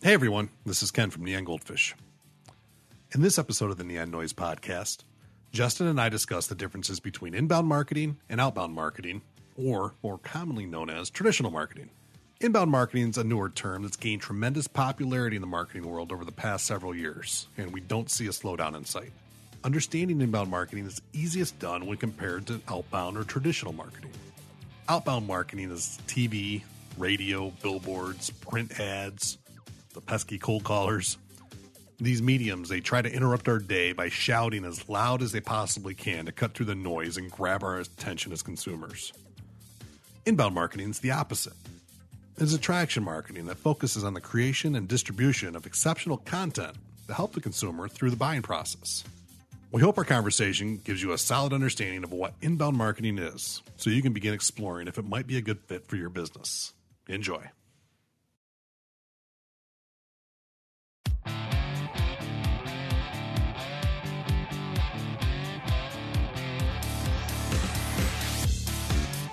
Hey everyone, this is Ken from Neon Goldfish. In this episode of the Neon Noise podcast, Justin and I discuss the differences between inbound marketing and outbound marketing, or more commonly known as traditional marketing. Inbound marketing is a newer term that's gained tremendous popularity in the marketing world over the past several years, and we don't see a slowdown in sight. Understanding inbound marketing is easiest done when compared to outbound or traditional marketing. Outbound marketing is TV, radio, billboards, print ads, the pesky cold callers. These mediums, they try to interrupt our day by shouting as loud as they possibly can to cut through the noise and grab our attention as consumers. Inbound marketing is the opposite. It's attraction marketing that focuses on the creation and distribution of exceptional content to help the consumer through the buying process. We hope our conversation gives you a solid understanding of what inbound marketing is so you can begin exploring if it might be a good fit for your business. Enjoy.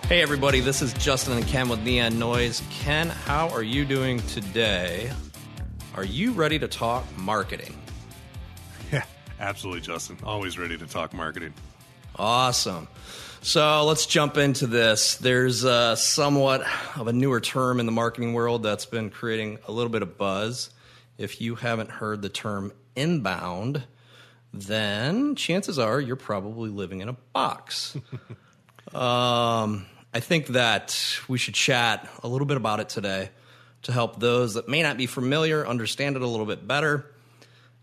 Hey, everybody, this is Justin and Ken with Neon Noise. Ken, how are you doing today? Are you ready to talk marketing? Yeah, absolutely, Justin. Always ready to talk marketing. Awesome. So let's jump into this. There's uh, somewhat of a newer term in the marketing world that's been creating a little bit of buzz. If you haven't heard the term inbound, then chances are you're probably living in a box. um, I think that we should chat a little bit about it today to help those that may not be familiar understand it a little bit better,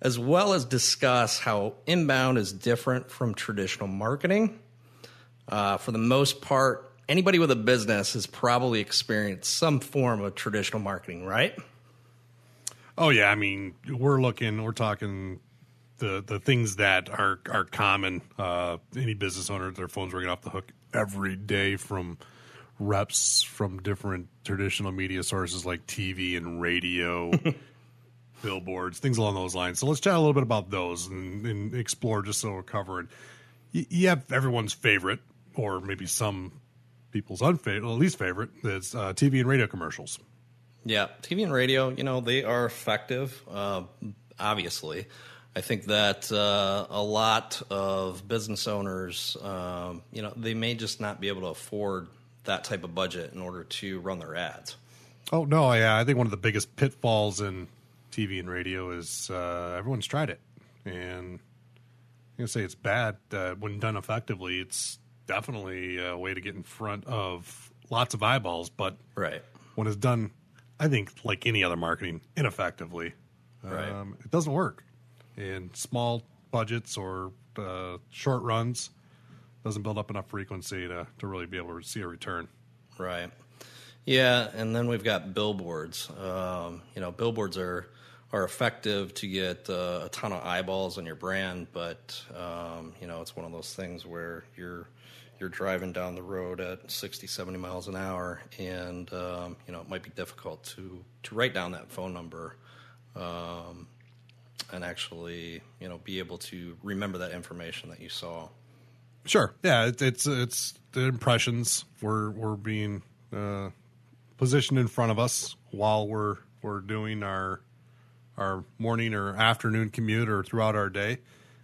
as well as discuss how inbound is different from traditional marketing. Uh, for the most part, anybody with a business has probably experienced some form of traditional marketing, right? Oh yeah, I mean, we're looking, we're talking the the things that are are common. Uh, any business owner, their phones ringing off the hook every day from reps from different traditional media sources like TV and radio, billboards, things along those lines. So let's chat a little bit about those and, and explore just so we're covering. You, you, have everyone's favorite, or maybe some people's unfavorite, well, least favorite. That's uh, TV and radio commercials. Yeah, TV and radio, you know, they are effective, uh, obviously. I think that uh, a lot of business owners, um, you know, they may just not be able to afford that type of budget in order to run their ads. Oh no, yeah, I think one of the biggest pitfalls in TV and radio is uh, everyone's tried it, and I'm gonna say it's bad uh, when done effectively. It's definitely a way to get in front of lots of eyeballs, but right when it's done, I think like any other marketing, ineffectively, right. Um, it doesn't work in small budgets or uh, short runs doesn't build up enough frequency to, to really be able to see a return. Right. Yeah, and then we've got billboards. Um, you know, billboards are are effective to get uh, a ton of eyeballs on your brand, but um, you know, it's one of those things where you're you're driving down the road at 60, 70 miles an hour, and um, you know, it might be difficult to to write down that phone number. Um, and actually, you know, be able to remember that information that you saw. Sure. Yeah, it, it's it's the impressions we're we're being uh, positioned in front of us while we're we're doing our our morning or afternoon commute or throughout our day.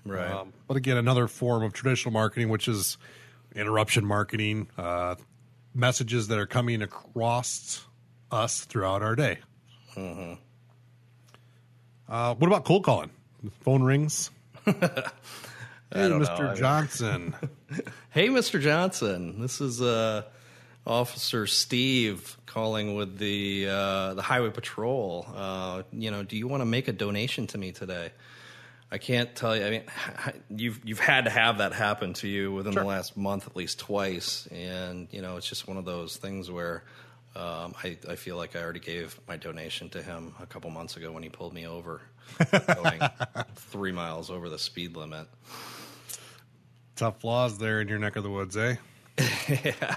Right. Um, but again, another form of traditional marketing, which is interruption marketing, uh, messages that are coming across us throughout our day. Mm-hmm. Uh, what about cold calling? phone rings. Hey, Mr. Know. Johnson. hey, Mr. Johnson. This is uh, Officer Steve calling with the uh, the Highway Patrol. Uh, you know, do you want to make a donation to me today? I can't tell you. I mean, you've you've had to have that happen to you within sure. the last month at least twice, and you know, it's just one of those things where. Um, I, I, feel like I already gave my donation to him a couple months ago when he pulled me over, going three miles over the speed limit tough laws there in your neck of the woods, eh? yeah.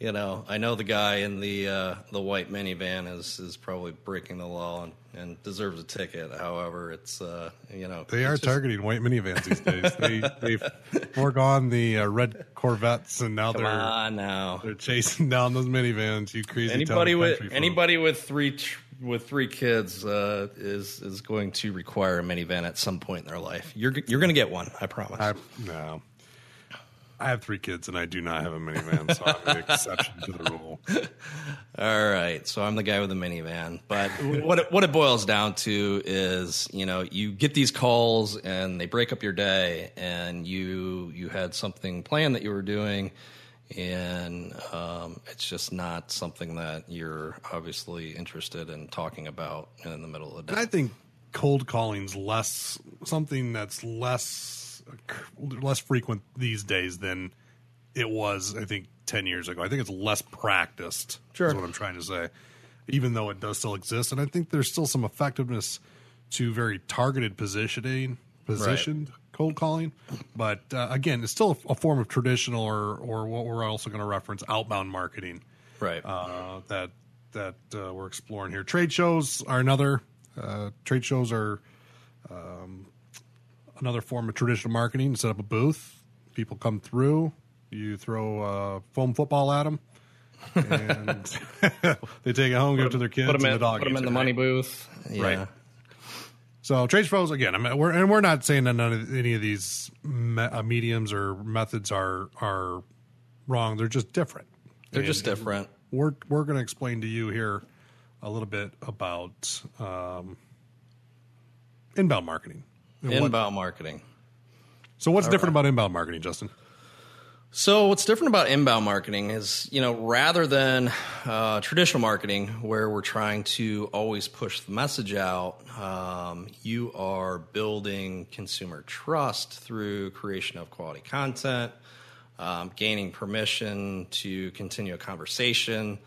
You know, I know the guy in the uh, the white minivan is is probably breaking the law and, and deserves a ticket. However, it's uh, you know they are just... targeting white minivans these days. they they've foregone the uh, red Corvettes and now Come they're now they're chasing down those minivans. You crazy anybody with anybody with three tr- with three kids uh, is is going to require a minivan at some point in their life. You're you're going to get one, I promise. I, no. I have three kids and I do not have a minivan, so I'm an exception to the rule. All right, so I'm the guy with the minivan. But what it, what it boils down to is, you know, you get these calls and they break up your day, and you you had something planned that you were doing, and um, it's just not something that you're obviously interested in talking about in the middle of the day. I think cold calling's less something that's less less frequent these days than it was. I think ten years ago. I think it's less practiced. Sure. is what I'm trying to say. Even though it does still exist, and I think there's still some effectiveness to very targeted positioning, positioned cold calling. But uh, again, it's still a, a form of traditional, or or what we're also going to reference outbound marketing right. uh, that that uh, we're exploring here. Trade shows are another. Uh, trade shows are um, another form of traditional marketing. Set up a booth, people come through, you throw uh, foam football at them, and they take it home, give it to their kids, put them and in, the dog put 'em eats in it, the money booth. Yeah. Right. So trade shows again. I mean, we're and we're not saying that none of any of these me, uh, mediums or methods are are wrong. They're just different. They're And- just different. we're we're going to explain to you here a little bit about um, inbound marketing. And what- Inbound marketing. so what's different about inbound marketing, Justin? So what's different about inbound marketing is, you know, rather than uh, traditional marketing where we're trying to always push the message out, um, you are building consumer trust through creation of quality content, um, gaining permission to continue a conversation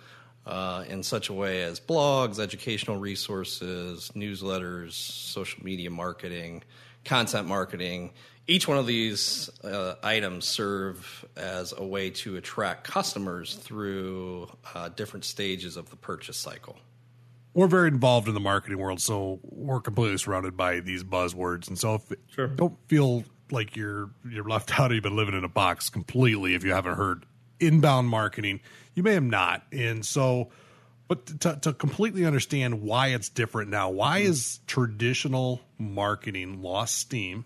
uh, in such a way as blogs, educational resources, newsletters, social media marketing, content marketing. Each one of these uh, items serve as a way to attract customers through uh, different stages of the purchase cycle. We're very involved in the marketing world, so we're completely surrounded by these buzzwords. And so, if Sure. don't feel like you're you're left out. or You've been living in a box completely. If you haven't heard inbound marketing, you may have not. And so, but to, to completely understand why it's different now, why is traditional marketing lost steam,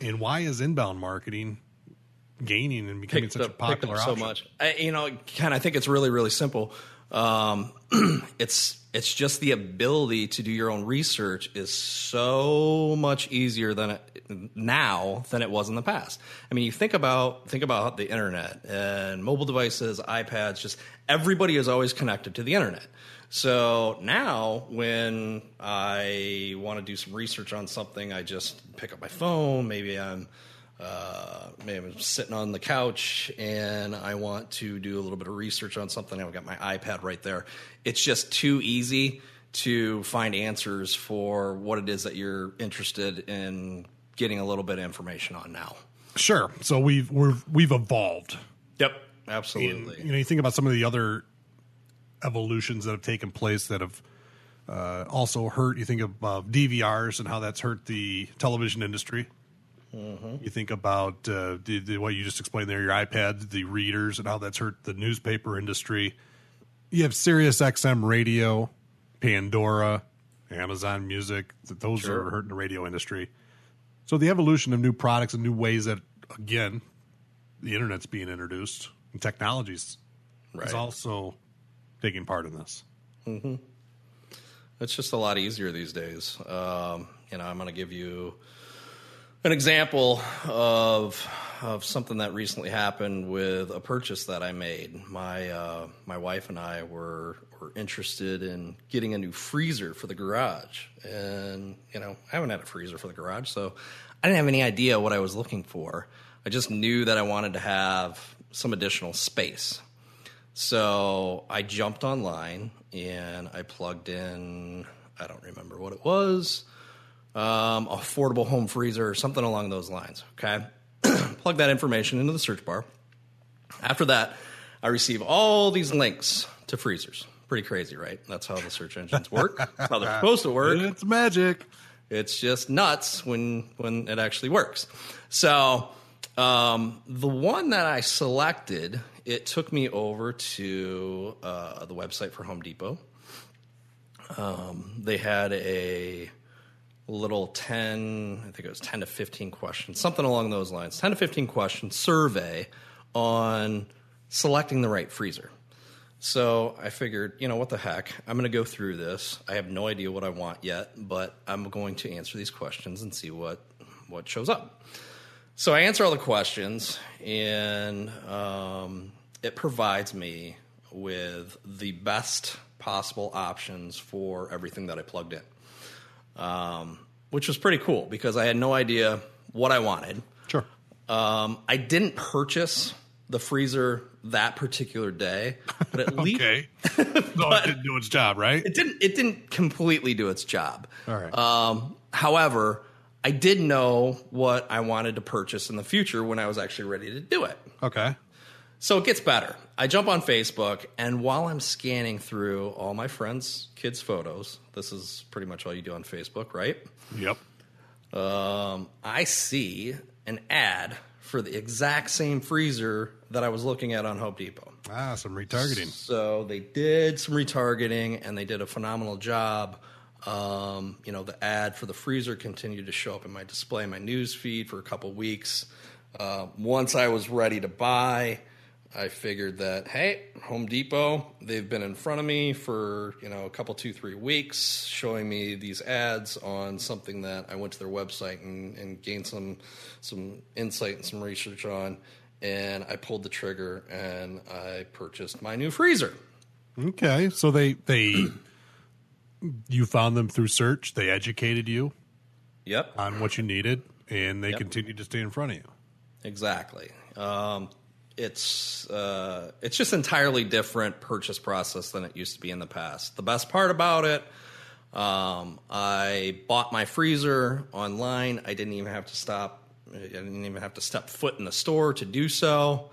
and why is inbound marketing gaining and becoming picked such a up, picked popular up so much. I, you know, Ken, I think it's really, really simple. Um, it's it's just the ability to do your own research is so much easier than it, now than it was in the past. I mean, you think about think about the internet and mobile devices, iPads. Just everybody is always connected to the internet. So now, when I want to do some research on something, I just pick up my phone. Maybe I'm uh, maybe I'm sitting on the couch and I want to do a little bit of research on something. I've got my iPad right there. It's just too easy to find answers for what it is that you're interested in getting a little bit of information on now. Sure. So we've we're, we've evolved. Yep, And, absolutely. you know, you think about some of the other evolutions that have taken place that have uh, also hurt. You think of uh, DVRs and how that's hurt the television industry. You think about uh, the, the, what you just explained there, your iPads, the readers, and how that's hurt the newspaper industry. You have Sirius XM radio, Pandora, Amazon Music. Those Sure. are hurting the radio industry. So the evolution of new products and new ways that, again, the internet's being introduced and technologies Right. is also taking part in this. It's just a lot easier these days. Um, you know, I'm going to give you an example of of something that recently happened with a purchase that I made. My uh, my wife and I were were interested in getting a new freezer for the garage, and you know, I haven't had a freezer for the garage, so I didn't have any idea what I was looking for. I just knew that I wanted to have some additional space. So I jumped online and I plugged in, I don't remember what it was, um, affordable home freezer or something along those lines. Okay. Plug that information into the search bar. After that, I receive all these links to freezers. Pretty crazy, right? That's how the search engines work. That's how they're supposed to work It's magic. it's just nuts when when it actually works. So um, the one that I selected, it took me over to uh, the website for Home Depot, um, they had a little 10, I think it was 10 to 15 questions, something along those lines, 10 to 15 question survey on selecting the right freezer. So I figured, you know, what the heck? I'm going to go through this. I have no idea what I want yet, but I'm going to answer these questions and see what what shows up. So I answer all the questions, and um, it provides me with the best possible options for everything that I plugged in, um, which was pretty cool because I had no idea what I wanted. Sure. Um, I didn't purchase the freezer that particular day, but at least Okay. no, it didn't do its job, right? it didn't it didn't completely do its job. All right. Um, however, I did know what I wanted to purchase in the future when I was actually ready to do it. Okay. So it gets better. I jump on Facebook, and while I'm scanning through all my friends' kids' photos, this is pretty much all you do on Facebook, right? Yep. Um, I see an ad for the exact same freezer that I was looking at on Home Depot. Ah, some retargeting. So they did some retargeting and they did a phenomenal job. Um, you know, the ad for the freezer continued to show up in my display, my news feed for a couple weeks. Uh, once I was ready to buy, I figured that hey, Home Depot, they've been in front of me for you know a couple, two, three weeks, showing me these ads on something that I went to their website and, and gained some some insight and some research on, and I pulled the trigger and I purchased my new freezer. Okay. So they they you found them through search. They educated you Yep, on what you needed, and they Yep. continued to stay in front of you. exactly. Um, it's uh, it's just entirely different purchase process than it used to be in the past. The best part about it, um, I bought my freezer online. I didn't even have to stop. I didn't even have to step foot in the store to do so.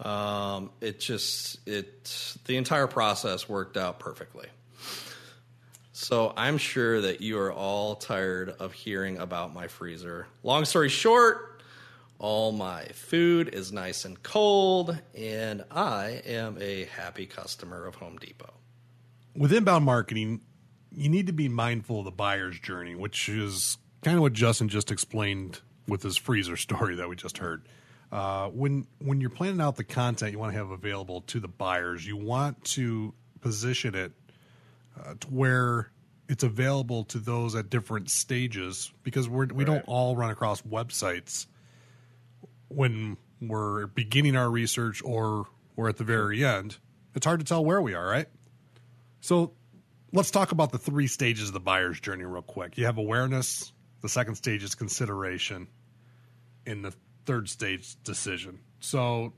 Um, it just it the entire process worked out perfectly. So I'm sure that you are all tired of hearing about my freezer. Long story short, all my food is nice and cold, and I am a happy customer of Home Depot. With inbound marketing, you need to be mindful of the buyer's journey, which is kind of what Justin just explained with his freezer story that we just heard. Uh, when when you're planning out the content you want to have available to the buyers, you want to position it uh, to where it's available to those at different stages because we're, we don't all run across websites when we're beginning our research or we're at the very end. It's hard to tell where we are, right? So let's talk about the three stages of the buyer's journey real quick. You have awareness, the second stage is consideration, and the third stage decision. So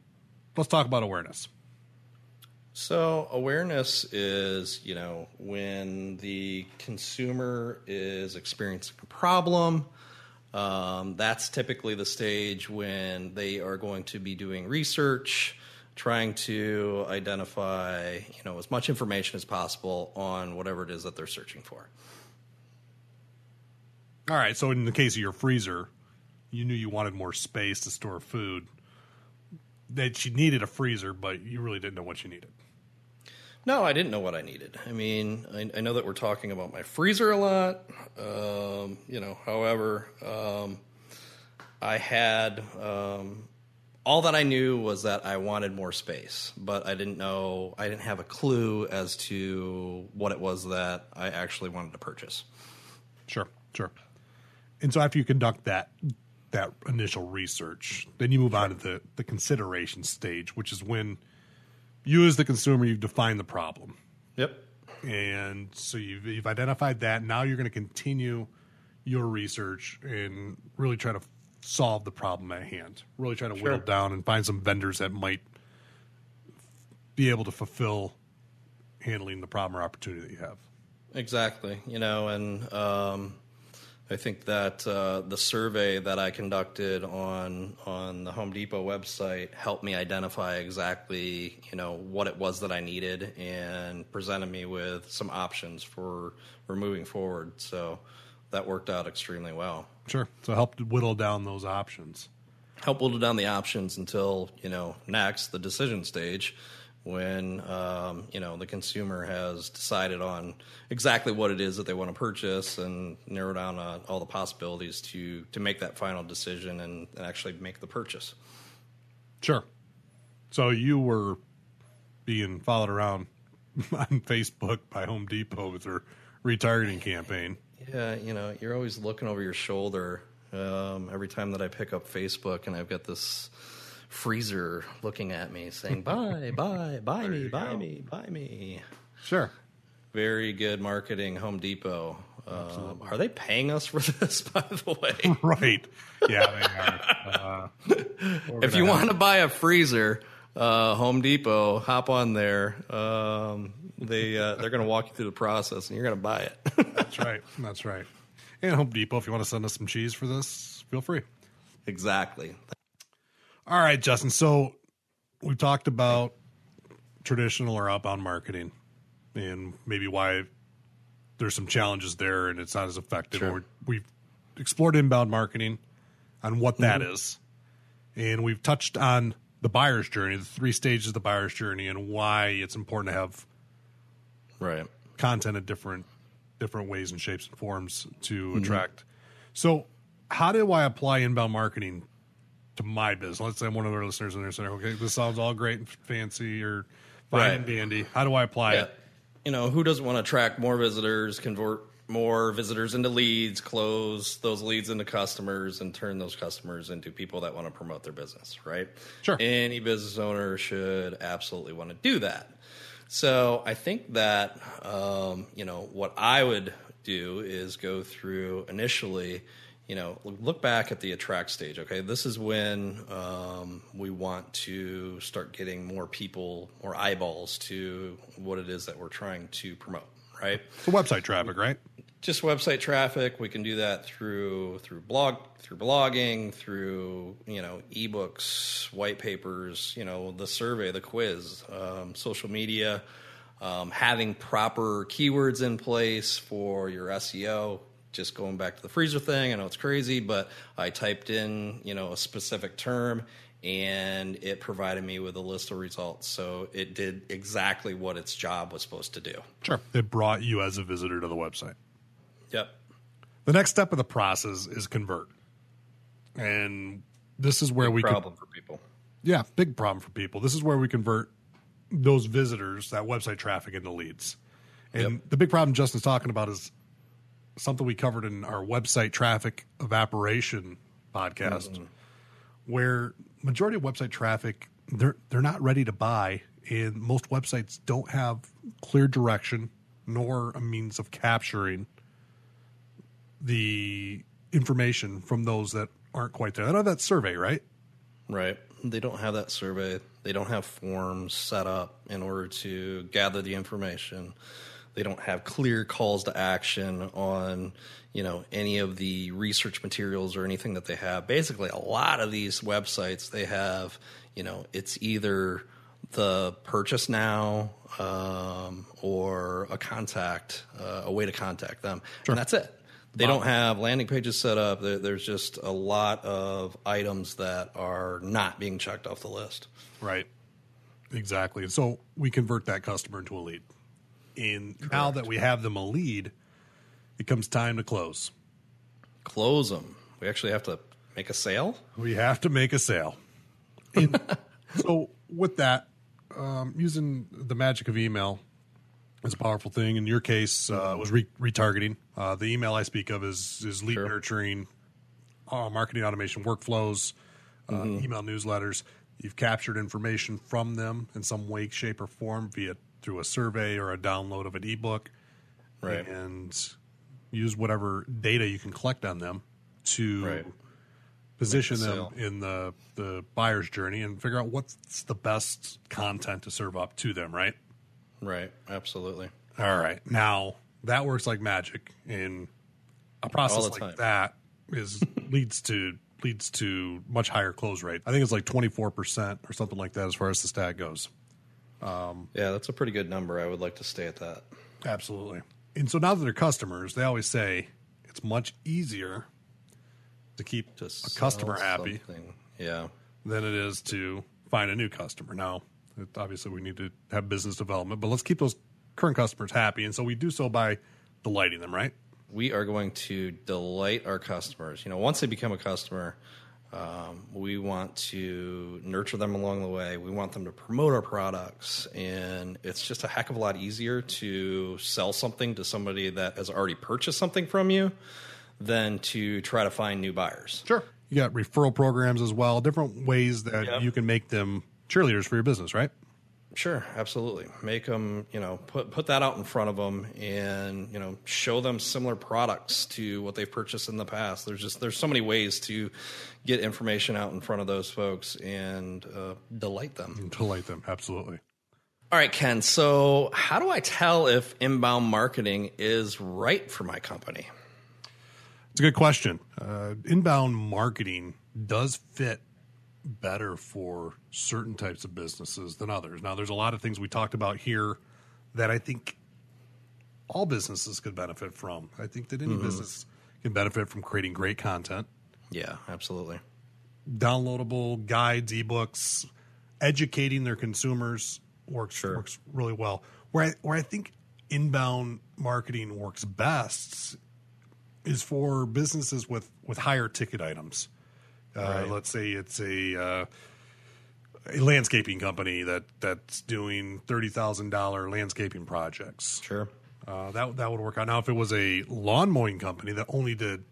let's talk about awareness. So awareness is, you know, when the consumer is experiencing a problem. Um, that's typically the stage when they are going to be doing research, trying to identify, you know, as much information as possible on whatever it is that they're searching for. All right. So in the case of your freezer, you knew you wanted more space to store food. That you needed a freezer, but you really didn't know what you needed. No, I didn't know what I needed. I mean, I, I know that we're talking about my freezer a lot. Um, you know, however, um, I had um, all that I knew was that I wanted more space, but I didn't know. I didn't have a clue as to what it was that I actually wanted to purchase. Sure, sure. And so after you conduct that that initial research, then you move on to the, the consideration stage, which is when you as the consumer you've defined the problem. Yep. And so you've, you've identified that. Now you're going to continue your research and really try to solve the problem at hand. Really try to Sure. whittle down and find some vendors that might be able to fulfill handling the problem or opportunity that you have. Exactly. You know, and um, I think that uh, the survey that I conducted on on the Home Depot website helped me identify exactly you know what it was that I needed and presented me with some options for for moving forward. So that worked out extremely well. Sure. So help whittle down those options. Help whittle down the options until you know next the decision stage, when um, you know the consumer has decided on exactly what it is that they want to purchase and narrow down uh, all the possibilities to to make that final decision and, and actually make the purchase. Sure. So you were being followed around on Facebook by Home Depot with their retargeting campaign. Yeah, you know, you're always looking over your shoulder um, every time that I pick up Facebook, and I've got this freezer looking at me saying, "Buy, buy, buy me, buy go. me, buy me." Sure. Very good marketing, Home Depot. Um, are they paying us for this, by the way? right. Yeah, they are. Uh, if you want to buy a freezer, uh, Home Depot, hop on there. Um, they uh, they're going to walk you through the process, and you're going to buy it. That's right. That's right. And Home Depot, if you want to send us some cheese for this, feel free. Exactly. All right, Justin. So we talked about traditional or outbound marketing, and maybe why there's some challenges there, and it's not as effective. Sure. We've explored inbound marketing on what that mm-hmm. is, and we've touched on the buyer's journey, the three stages of the buyer's journey, and why it's important to have right content in different different ways and shapes and forms to mm-hmm. attract. So, how do I apply inbound marketing to my business? Let's say I'm one of our listeners in there saying, "Okay, this sounds all great and fancy or fine right. and dandy. How do I apply yeah. it?" You know, who doesn't want to attract more visitors, convert more visitors into leads, close those leads into customers, and turn those customers into people that want to promote their business, right? Sure. Any business owner should absolutely want to do that. So I think that, um, you know, what I would do is go through initially, you know, look back at the attract stage. Okay, this is when um, we want to start getting more people, more eyeballs to what it is that we're trying to promote right? The website traffic, right? Just website traffic. We can do that through through blog, through blogging, through you know ebooks, white papers, you know the survey, the quiz, um, social media, um, having proper keywords in place for your SEO. Just going back to the freezer thing, I know it's crazy, but I typed in you know a specific term and it provided me with a list of results. So it did exactly what its job was supposed to do. Sure. It brought you as a visitor to the website. Yep. The next step of the process is convert. And this is where big we problem for people. Yeah, big problem for people. This is where we convert those visitors, that website traffic into leads. And yep. the big problem Justin's talking about is something we covered in our website traffic evaporation podcast, mm-hmm. where majority of website traffic they're they're not ready to buy, and most websites don't have clear direction nor a means of capturing the information from those that aren't quite there. I know that survey, right? Right. They don't have that survey. They don't have forms set up in order to gather the information. They don't have clear calls to action on, you know, any of the research materials or anything that they have. Basically, a lot of these websites they have, you know, it's either the purchase now um, or a contact, uh, a way to contact them, sure. and that's it. They don't have landing pages set up. There's just a lot of items that are not being checked off the list. Right. Exactly. And so we convert that customer into a lead. And Correct. now that we have them a lead, it comes time to close. Close them. We actually have to make a sale. We have to make a sale. And so with that, um, using the magic of email is a powerful thing. In your case, uh, was re- retargeting. Uh, the email I speak of is is lead sure. nurturing, uh, marketing automation workflows, uh, mm-hmm. email newsletters. You've captured information from them in some way, shape, or form via through a survey or a download of an ebook, right. and use whatever data you can collect on them to right. position them in the the buyer's journey and figure out what's the best content to serve up to them. Right. Right. Absolutely. All right. Now that works like magic, and a process like that is leads to leads to much higher close rate. I think it's like twenty four percent or something like that as far as the stat goes. Um, yeah, that's a pretty good number. I would like to stay at that. Absolutely. And so now that they're customers, they always say it's much easier to keep to a customer happy something. yeah than it is to find a new customer. Now, It, obviously, we need to have business development, but let's keep those current customers happy. And so we do so by delighting them, right? We are going to delight our customers. You know, once they become a customer, um, we want to nurture them along the way. We want them to promote our products, and it's just a heck of a lot easier to sell something to somebody that has already purchased something from you than to try to find new buyers. Sure. You got referral programs as well, different ways that Yep. you can make them cheerleaders for your business, right? Sure, absolutely. Make them, you know, put put that out in front of them, and you know, show them similar products to what they've purchased in the past. There's just there's so many ways to get information out in front of those folks and uh, delight them. Delight them, absolutely. All right, Ken. So, how do I tell if inbound marketing is right for my company? It's a good question. Uh, inbound marketing does fit better for certain types of businesses than others. Now, there's a lot of things we talked about here that I think all businesses could benefit from. I think that any mm-hmm. business can benefit from creating great content, Yeah, absolutely. downloadable guides, ebooks, educating their consumers works Sure. works really well. Where I, where I think inbound marketing works best is for businesses with with higher ticket items. Uh, Right. Let's say it's a uh, a landscaping company that that's doing thirty thousand dollar landscaping projects. Sure. Uh, that that would work out. Now, if it was a lawn mowing company that only did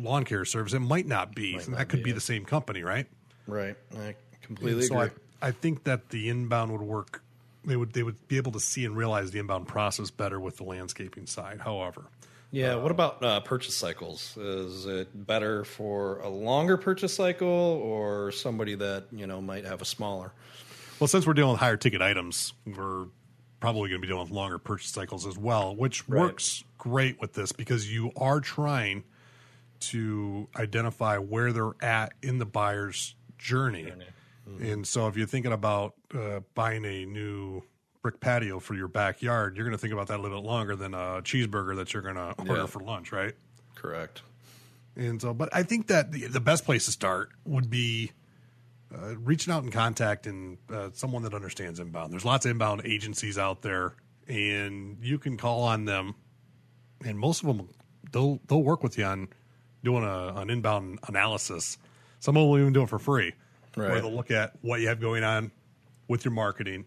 lawn care service, it might not be. Might So not that could be be the same company, right? Right. I completely so agree. I, I think that the inbound would work. They would they would be able to see and realize the inbound process better with the landscaping side. However, Yeah. What about uh, purchase cycles? Is it better for a longer purchase cycle or somebody that you know might have a smaller? well, since we're dealing with higher ticket items, we're probably going to be dealing with longer purchase cycles as well, which Right. works great with this because you are trying to identify where they're at in the buyer's journey. And so, if you're thinking about uh, buying a new brick patio for your backyard, you're going to think about that a little bit longer than a cheeseburger that you're going to order Yeah. for lunch, right? Correct. And so, but I think that the, the best place to start would be uh, reaching out and contacting uh, someone that understands inbound. There's lots of inbound agencies out there, and you can call on them, and most of them they'll they'll work with you on doing a, an inbound analysis. Some of them will even do it for free, where they'll look at what you have going on with your marketing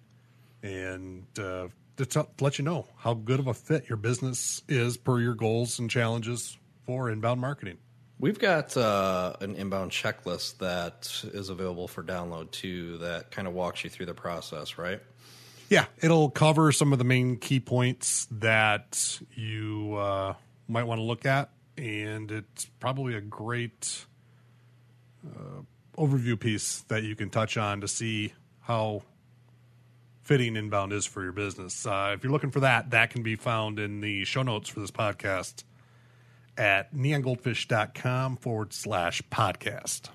and uh, to, let you know how good of a fit your business is per your goals and challenges for inbound marketing. We've got uh, an inbound checklist that is available for download too, that kind of walks you through the process, right? Yeah, it'll cover some of the main key points that you uh, might want to look at, and it's probably a great uh, overview piece that you can touch on to see how fitting inbound is for your business. Uh, if you're looking for that, that can be found in the show notes for this podcast at neongoldfish.com forward slash podcast.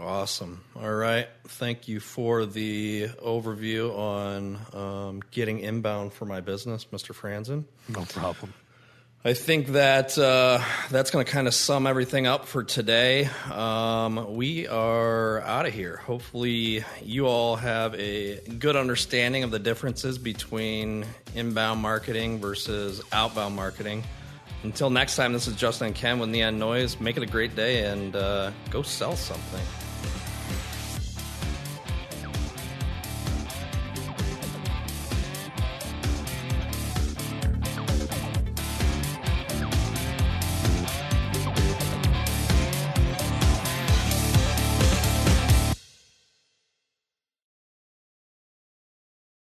Awesome. All right. Thank you for the overview on um, getting inbound for my business, Mr. Franzen. No problem. I think that uh, that's going to kind of sum everything up for today. Um, we are out of here. Hopefully, you all have a good understanding of the differences between inbound marketing versus outbound marketing. Until next time, this is Justin and Ken with Neon Noise. Make it a great day and uh, go sell something.